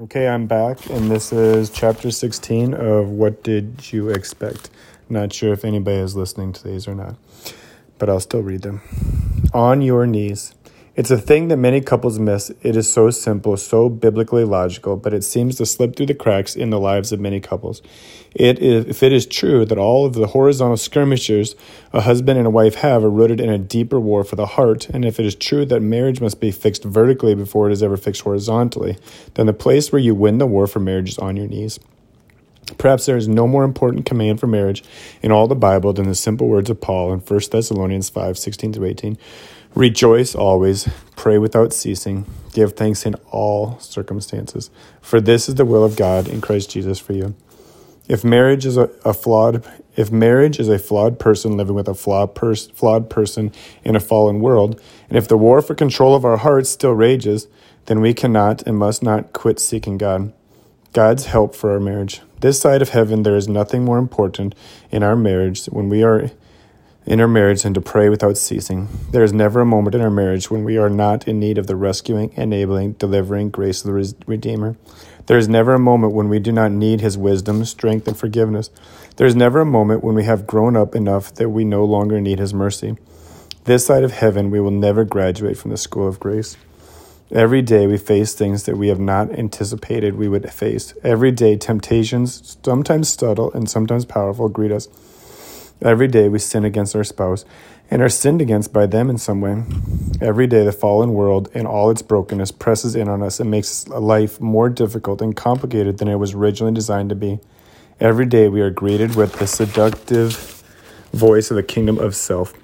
Okay, I'm back, and this is chapter 16 of What Did You Expect? Not sure if anybody is listening to these or not, but I'll still read them. On your knees. It's a thing that many couples miss. It is so simple, so biblically logical, but it seems to slip through the cracks in the lives of many couples. If it is true that all of the horizontal skirmishes a husband and a wife have are rooted in a deeper war for the heart, and if it is true that marriage must be fixed vertically before it is ever fixed horizontally, then the place where you win the war for marriage is on your knees. Perhaps there is no more important command for marriage in all the Bible than the simple words of Paul in 1 Thessalonians 5 16 through 18. Rejoice always, pray without ceasing, give thanks in all circumstances, for this is the will of God in Christ Jesus for you. If marriage is a, a flawed if marriage is a flawed person living with a flawed, pers- flawed person in a fallen world, and if the war for control of our hearts still rages, then we cannot and must not quit seeking God. God's help for our marriage. This side of heaven, there is nothing more important in our marriage when we are in our marriage and to pray without ceasing. There is never a moment in our marriage when we are not in need of the rescuing, enabling, delivering grace of the Redeemer. There is never a moment when we do not need his wisdom, strength, and forgiveness. There is never a moment when we have grown up enough that we no longer need his mercy. This side of heaven, we will never graduate from the school of grace. Every day we face things that we have not anticipated we would face. Every day, temptations, sometimes subtle and sometimes powerful, greet us. Every day we sin against our spouse and are sinned against by them in some way. Every day the fallen world and all its brokenness presses in on us and makes life more difficult and complicated than it was originally designed to be. Every day we are greeted with the seductive voice of the kingdom of self,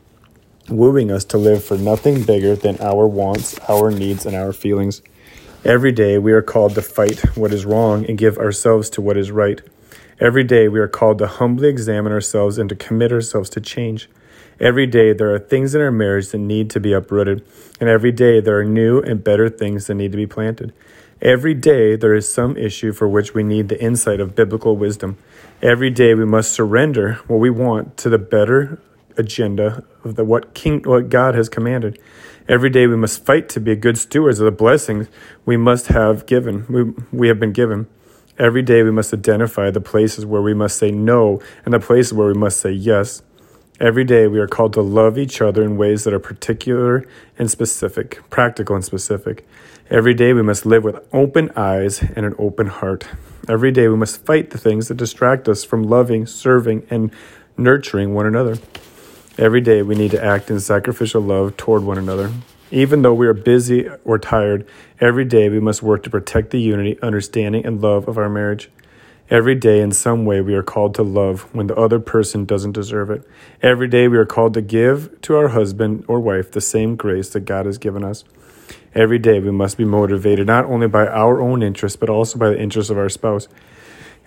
wooing us to live for nothing bigger than our wants, our needs, and our feelings. Every day we are called to fight what is wrong and give ourselves to what is right. Every day we are called to humbly examine ourselves and to commit ourselves to change. Every day there are things in our marriage that need to be uprooted, and every day there are new and better things that need to be planted. Every day there is some issue for which we need the insight of biblical wisdom. Every day we must surrender what we want to the better agenda of the what king what God has commanded. Every day we must fight to be good stewards of the blessings we must have given we, we have been given. Every day we must identify the places where we must say no and the places where we must say yes. Every day we are called to love each other in ways that are particular and specific, practical and specific. Every day we must live with open eyes and an open heart. Every day we must fight the things that distract us from loving, serving, and nurturing one another. Every day we need to act in sacrificial love toward one another. Even though we are busy or tired, every day we must work to protect the unity, understanding, and love of our marriage. Every day, in some way, we are called to love when the other person doesn't deserve it. Every day, we are called to give to our husband or wife the same grace that God has given us. Every day, we must be motivated not only by our own interests, but also by the interests of our spouse.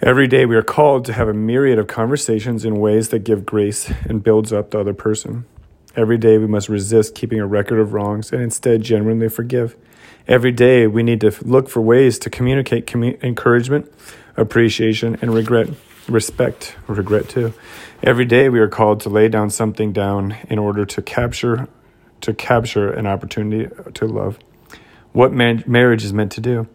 Every day, we are called to have a myriad of conversations in ways that give grace and builds up the other person. Every day we must resist keeping a record of wrongs and instead genuinely forgive. Every day we need to look for ways to communicate commu- encouragement, appreciation, and regret. Respect, regret too. Every day we are called to lay down something down in order to capture to capture an opportunity to love. What man- marriage is meant to do.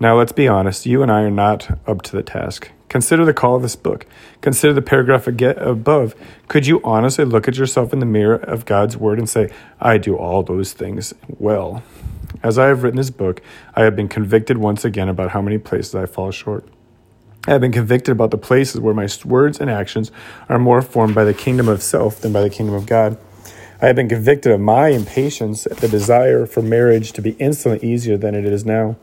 Now let's be honest, you and I are not up to the task. Consider the call of this book. Consider the paragraph above. Could you honestly look at yourself in the mirror of God's Word and say, I do all those things well? As I have written this book, I have been convicted once again about how many places I fall short. I have been convicted about the places where my words and actions are more formed by the kingdom of self than by the kingdom of God. I have been convicted of my impatience at the desire for marriage to be instantly easier than it is now.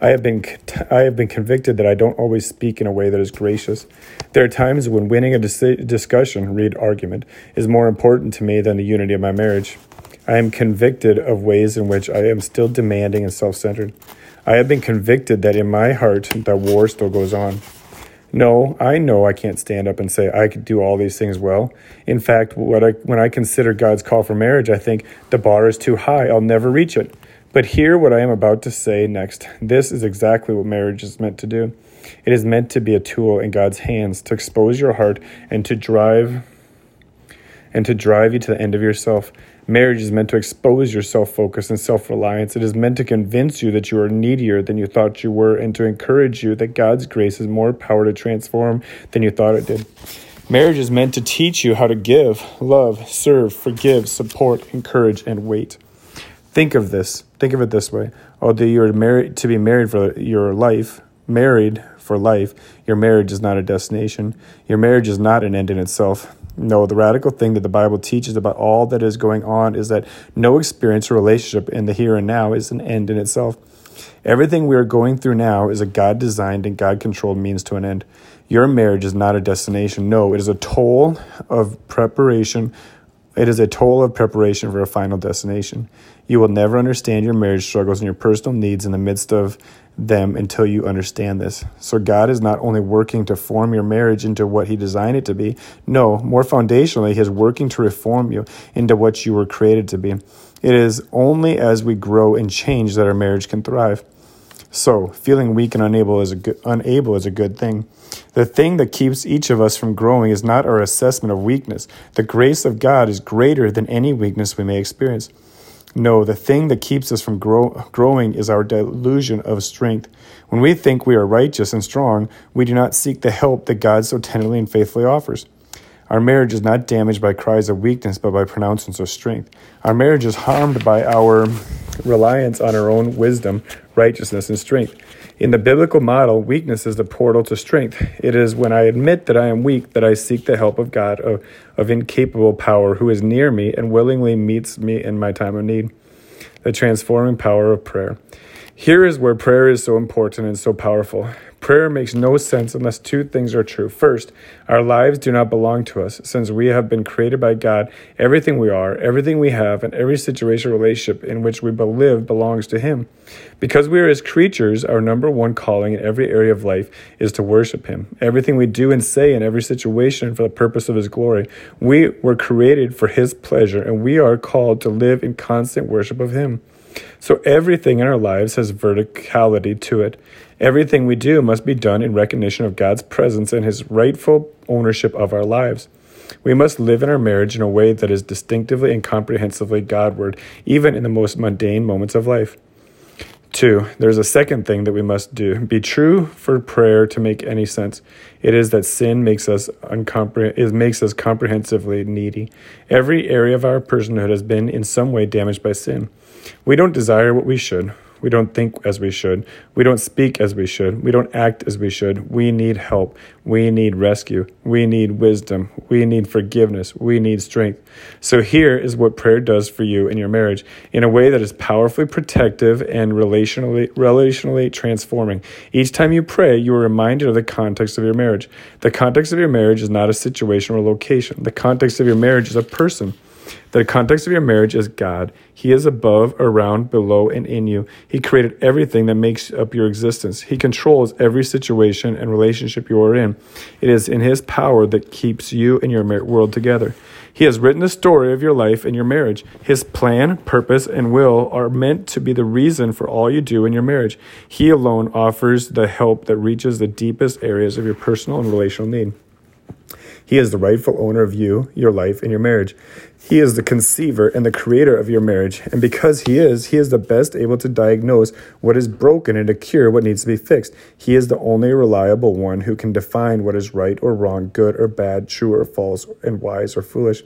I have been I have been convicted that I don't always speak in a way that is gracious. There are times when winning a dis- discussion, read argument, is more important to me than the unity of my marriage. I am convicted of ways in which I am still demanding and self-centered. I have been convicted that in my heart that war still goes on. No, I know I can't stand up and say I could do all these things well. In fact, what I, when I consider God's call for marriage, I think the bar is too high. I'll never reach it. But hear what I am about to say next. This is exactly what marriage is meant to do. It is meant to be a tool in God's hands to expose your heart and to drive and to drive you to the end of yourself. Marriage is meant to expose your self focus and self reliance. It is meant to convince you that you are needier than you thought you were and to encourage you that God's grace has more power to transform than you thought it did. Marriage is meant to teach you how to give, love, serve, forgive, support, encourage, and wait. Think of this. Think of it this way. Oh, Although you're married to be married for your life, married for life, your marriage is not a destination. Your marriage is not an end in itself. No, the radical thing that the Bible teaches about all that is going on is that no experience or relationship in the here and now is an end in itself. Everything we are going through now is a God designed and God controlled means to an end. Your marriage is not a destination. No, it is a toll of preparation. It is a toll of preparation for a final destination. You will never understand your marriage struggles and your personal needs in the midst of them until you understand this. So, God is not only working to form your marriage into what He designed it to be, no, more foundationally, He is working to reform you into what you were created to be. It is only as we grow and change that our marriage can thrive. So, feeling weak and unable is a good, unable is a good thing. The thing that keeps each of us from growing is not our assessment of weakness. The grace of God is greater than any weakness we may experience. No, the thing that keeps us from grow, growing is our delusion of strength. When we think we are righteous and strong, we do not seek the help that God so tenderly and faithfully offers. Our marriage is not damaged by cries of weakness, but by pronouncements of strength. Our marriage is harmed by our reliance on our own wisdom, righteousness, and strength. In the biblical model, weakness is the portal to strength. It is when I admit that I am weak that I seek the help of God, of, of incapable power, who is near me and willingly meets me in my time of need. The transforming power of prayer. Here is where prayer is so important and so powerful. Prayer makes no sense unless two things are true. First, our lives do not belong to us, since we have been created by God. Everything we are, everything we have, and every situation or relationship in which we live belongs to Him. Because we are His creatures, our number one calling in every area of life is to worship Him. Everything we do and say in every situation for the purpose of His glory. We were created for His pleasure, and we are called to live in constant worship of Him. So everything in our lives has verticality to it. Everything we do must be done in recognition of God's presence and His rightful ownership of our lives. We must live in our marriage in a way that is distinctively and comprehensively Godward, even in the most mundane moments of life. Two, there's a second thing that we must do. Be true for prayer to make any sense. It is that sin makes us uncompre- it makes us comprehensively needy. Every area of our personhood has been in some way damaged by sin. We don't desire what we should. We don't think as we should. We don't speak as we should. We don't act as we should. We need help. We need rescue. We need wisdom. We need forgiveness. We need strength. So here is what prayer does for you in your marriage in a way that is powerfully protective and relationally relationally transforming. Each time you pray, you are reminded of the context of your marriage. The context of your marriage is not a situation or location. The context of your marriage is a person. The context of your marriage is God. He is above, around, below, and in you. He created everything that makes up your existence. He controls every situation and relationship you are in. It is in His power that keeps you and your world together. He has written the story of your life and your marriage. His plan, purpose, and will are meant to be the reason for all you do in your marriage. He alone offers the help that reaches the deepest areas of your personal and relational need. He is the rightful owner of you, your life, and your marriage. He is the conceiver and the creator of your marriage. And because He is, He is the best able to diagnose what is broken and to cure what needs to be fixed. He is the only reliable one who can define what is right or wrong, good or bad, true or false, and wise or foolish.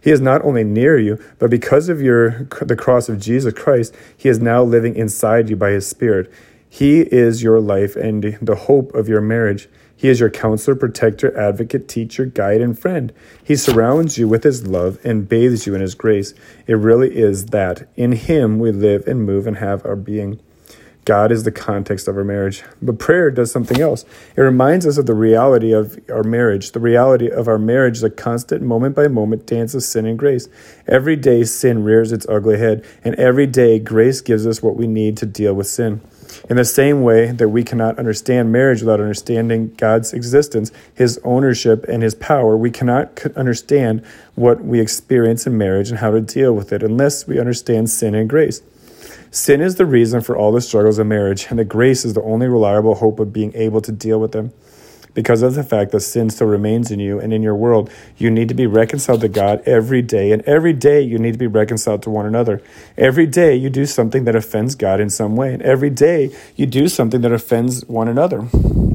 He is not only near you, but because of your the cross of Jesus Christ, He is now living inside you by His Spirit. He is your life and the hope of your marriage. He is your counselor, protector, advocate, teacher, guide, and friend. He surrounds you with his love and bathes you in his grace. It really is that. In him we live and move and have our being. God is the context of our marriage. But prayer does something else. It reminds us of the reality of our marriage. The reality of our marriage is a constant, moment by moment dance of sin and grace. Every day, sin rears its ugly head, and every day, grace gives us what we need to deal with sin. In the same way that we cannot understand marriage without understanding God's existence, His ownership, and His power, we cannot understand what we experience in marriage and how to deal with it unless we understand sin and grace. Sin is the reason for all the struggles of marriage, and the grace is the only reliable hope of being able to deal with them. Because of the fact that sin still remains in you and in your world. You need to be reconciled to God every day, and every day you need to be reconciled to one another. Every day you do something that offends God in some way, and every day you do something that offends one another.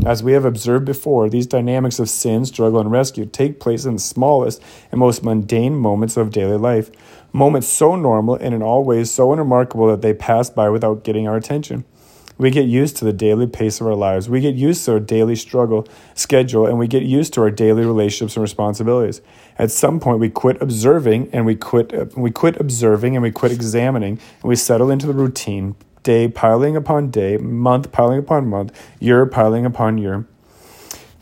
As we have observed before, these dynamics of sin, struggle, and rescue take place in the smallest and most mundane moments of daily life. Moments so normal and in all ways so unremarkable that they pass by without getting our attention. We get used to the daily pace of our lives. We get used to our daily struggle schedule and we get used to our daily relationships and responsibilities. At some point we quit observing and we quit we quit observing and we quit examining and we settle into the routine, day piling upon day, month piling upon month, year piling upon year.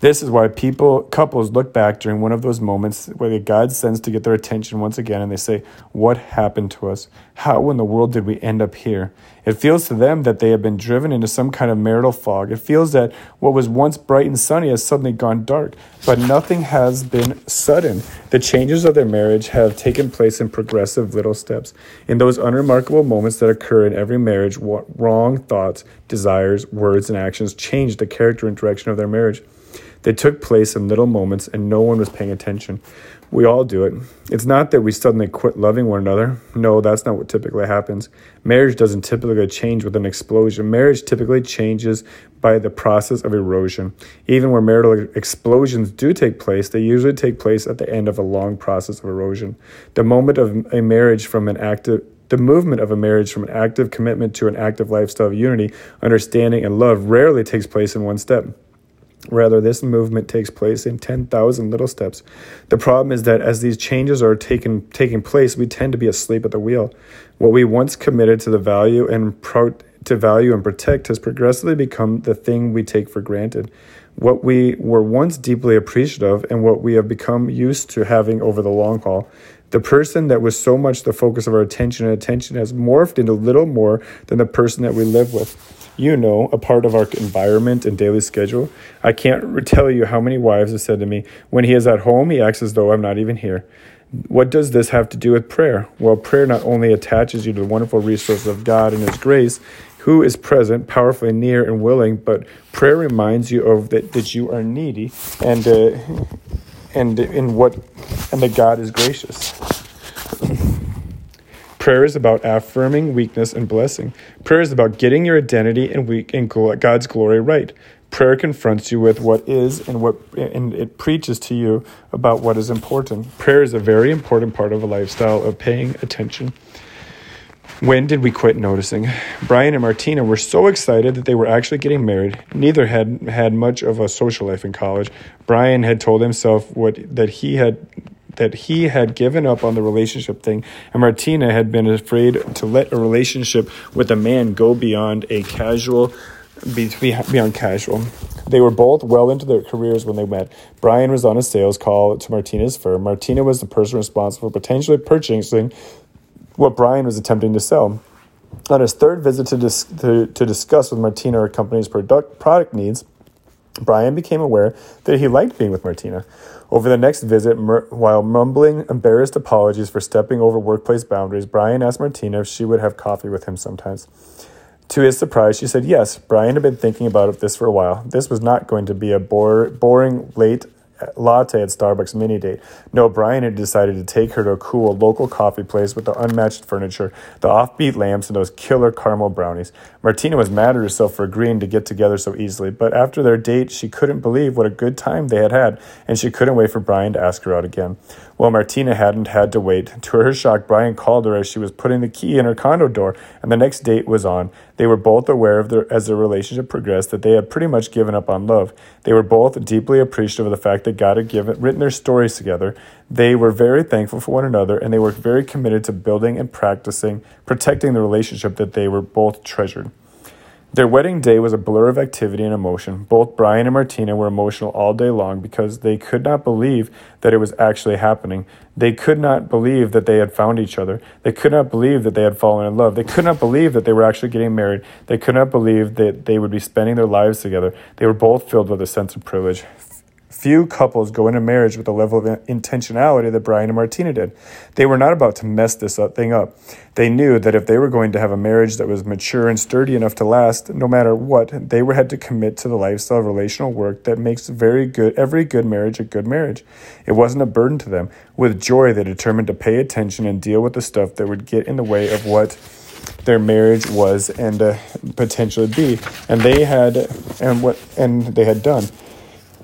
This is why people, couples look back during one of those moments where God sends to get their attention once again and they say, What happened to us? How in the world did we end up here? It feels to them that they have been driven into some kind of marital fog. It feels that what was once bright and sunny has suddenly gone dark, but nothing has been sudden. The changes of their marriage have taken place in progressive little steps. In those unremarkable moments that occur in every marriage, what wrong thoughts, desires, words, and actions change the character and direction of their marriage. They took place in little moments and no one was paying attention. We all do it. It's not that we suddenly quit loving one another. No, that's not what typically happens. Marriage doesn't typically change with an explosion. Marriage typically changes by the process of erosion. Even where marital explosions do take place, they usually take place at the end of a long process of erosion. The moment of a marriage from an active the movement of a marriage from an active commitment to an active lifestyle of unity, understanding, and love rarely takes place in one step. Rather, this movement takes place in 10,000 little steps. The problem is that as these changes are taking, taking place, we tend to be asleep at the wheel. What we once committed to the value and pro, to value and protect has progressively become the thing we take for granted. What we were once deeply appreciative and what we have become used to having over the long haul. The person that was so much the focus of our attention and attention has morphed into little more than the person that we live with you know, a part of our environment and daily schedule. I can't tell you how many wives have said to me, when he is at home, he acts as though I'm not even here. What does this have to do with prayer? Well, prayer not only attaches you to the wonderful resources of God and His grace, who is present, powerfully near and willing, but prayer reminds you of that, that you are needy and uh, and in what and that God is gracious. Prayer is about affirming weakness and blessing. Prayer is about getting your identity and weak and God's glory right. Prayer confronts you with what is and what and it preaches to you about what is important. Prayer is a very important part of a lifestyle of paying attention. When did we quit noticing? Brian and Martina were so excited that they were actually getting married. Neither had had much of a social life in college. Brian had told himself what that he had that he had given up on the relationship thing, and Martina had been afraid to let a relationship with a man go beyond a casual, beyond casual. They were both well into their careers when they met. Brian was on a sales call to Martina's firm. Martina was the person responsible for potentially purchasing what Brian was attempting to sell. On his third visit to, dis- to, to discuss with Martina her company's product, product needs, Brian became aware that he liked being with Martina. Over the next visit, while mumbling embarrassed apologies for stepping over workplace boundaries, Brian asked Martina if she would have coffee with him sometimes. To his surprise, she said yes. Brian had been thinking about this for a while. This was not going to be a bore, boring, late latte at Starbucks mini date. No, Brian had decided to take her to a cool local coffee place with the unmatched furniture, the offbeat lamps, and those killer caramel brownies. Martina was mad at herself for agreeing to get together so easily, but after their date, she couldn't believe what a good time they had had, and she couldn't wait for Brian to ask her out again. Well, Martina hadn't had to wait. To her shock, Brian called her as she was putting the key in her condo door, and the next date was on. They were both aware of their, as their relationship progressed that they had pretty much given up on love. They were both deeply appreciative of the fact that God had given, written their stories together. They were very thankful for one another, and they were very committed to building and practicing, protecting the relationship that they were both treasured. Their wedding day was a blur of activity and emotion. Both Brian and Martina were emotional all day long because they could not believe that it was actually happening. They could not believe that they had found each other. They could not believe that they had fallen in love. They could not believe that they were actually getting married. They could not believe that they would be spending their lives together. They were both filled with a sense of privilege. Few couples go into marriage with the level of intentionality that Brian and Martina did. They were not about to mess this thing up. They knew that if they were going to have a marriage that was mature and sturdy enough to last, no matter what, they had to commit to the lifestyle of relational work that makes very good every good marriage a good marriage. It wasn't a burden to them. With joy, they determined to pay attention and deal with the stuff that would get in the way of what their marriage was and uh, potentially be. And they had and what and they had done.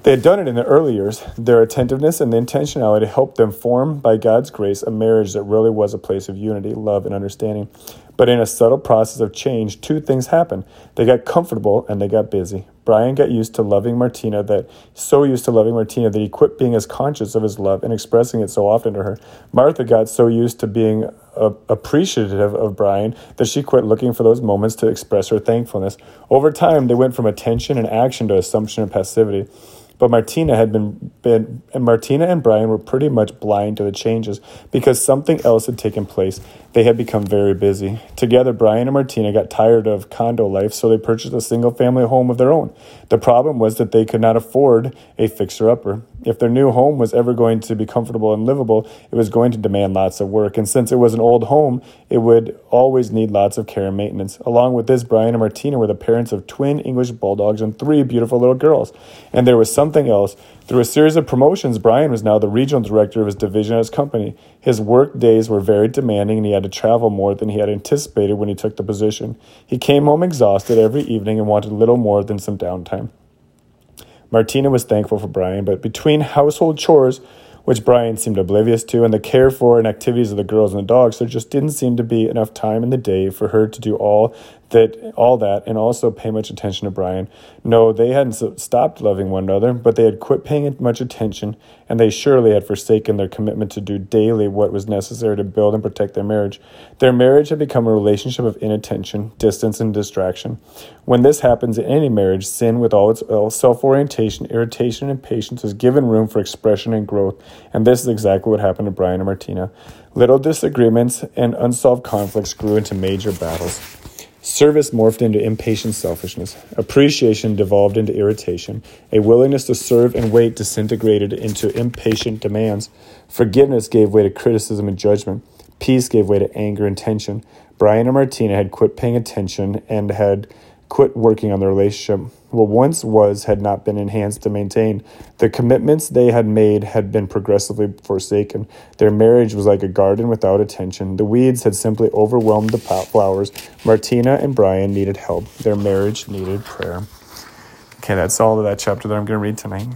They had done it in the early years. Their attentiveness and the intentionality helped them form, by God's grace, a marriage that really was a place of unity, love, and understanding. But in a subtle process of change, two things happened. They got comfortable and they got busy. Brian got used to loving Martina that so used to loving Martina that he quit being as conscious of his love and expressing it so often to her. Martha got so used to being appreciative of Brian that she quit looking for those moments to express her thankfulness. Over time, they went from attention and action to assumption and passivity. But Martina had been, been and Martina and Brian were pretty much blind to the changes because something else had taken place. They had become very busy. Together, Brian and Martina got tired of condo life, so they purchased a single family home of their own. The problem was that they could not afford a fixer upper. If their new home was ever going to be comfortable and livable, it was going to demand lots of work. And since it was an old home, it would always need lots of care and maintenance. Along with this, Brian and Martina were the parents of twin English bulldogs and three beautiful little girls. And there was something else. Through a series of promotions, Brian was now the regional director of his division at his company. His work days were very demanding and he had to travel more than he had anticipated when he took the position. He came home exhausted every evening and wanted little more than some downtime. Martina was thankful for Brian, but between household chores, which Brian seemed oblivious to, and the care for and activities of the girls and the dogs, there just didn't seem to be enough time in the day for her to do all that all that and also pay much attention to Brian. No, they hadn't stopped loving one another, but they had quit paying much attention, and they surely had forsaken their commitment to do daily what was necessary to build and protect their marriage. Their marriage had become a relationship of inattention, distance, and distraction. When this happens in any marriage, sin with all its self orientation, irritation, and patience is given room for expression and growth, and this is exactly what happened to Brian and Martina. Little disagreements and unsolved conflicts grew into major battles. Service morphed into impatient selfishness. Appreciation devolved into irritation. A willingness to serve and wait disintegrated into impatient demands. Forgiveness gave way to criticism and judgment. Peace gave way to anger and tension. Brian and Martina had quit paying attention and had quit working on the relationship. What once was had not been enhanced to maintain. The commitments they had made had been progressively forsaken. Their marriage was like a garden without attention. The weeds had simply overwhelmed the flowers. Martina and Brian needed help. Their marriage needed prayer. Okay, that's all of that chapter that I'm going to read tonight.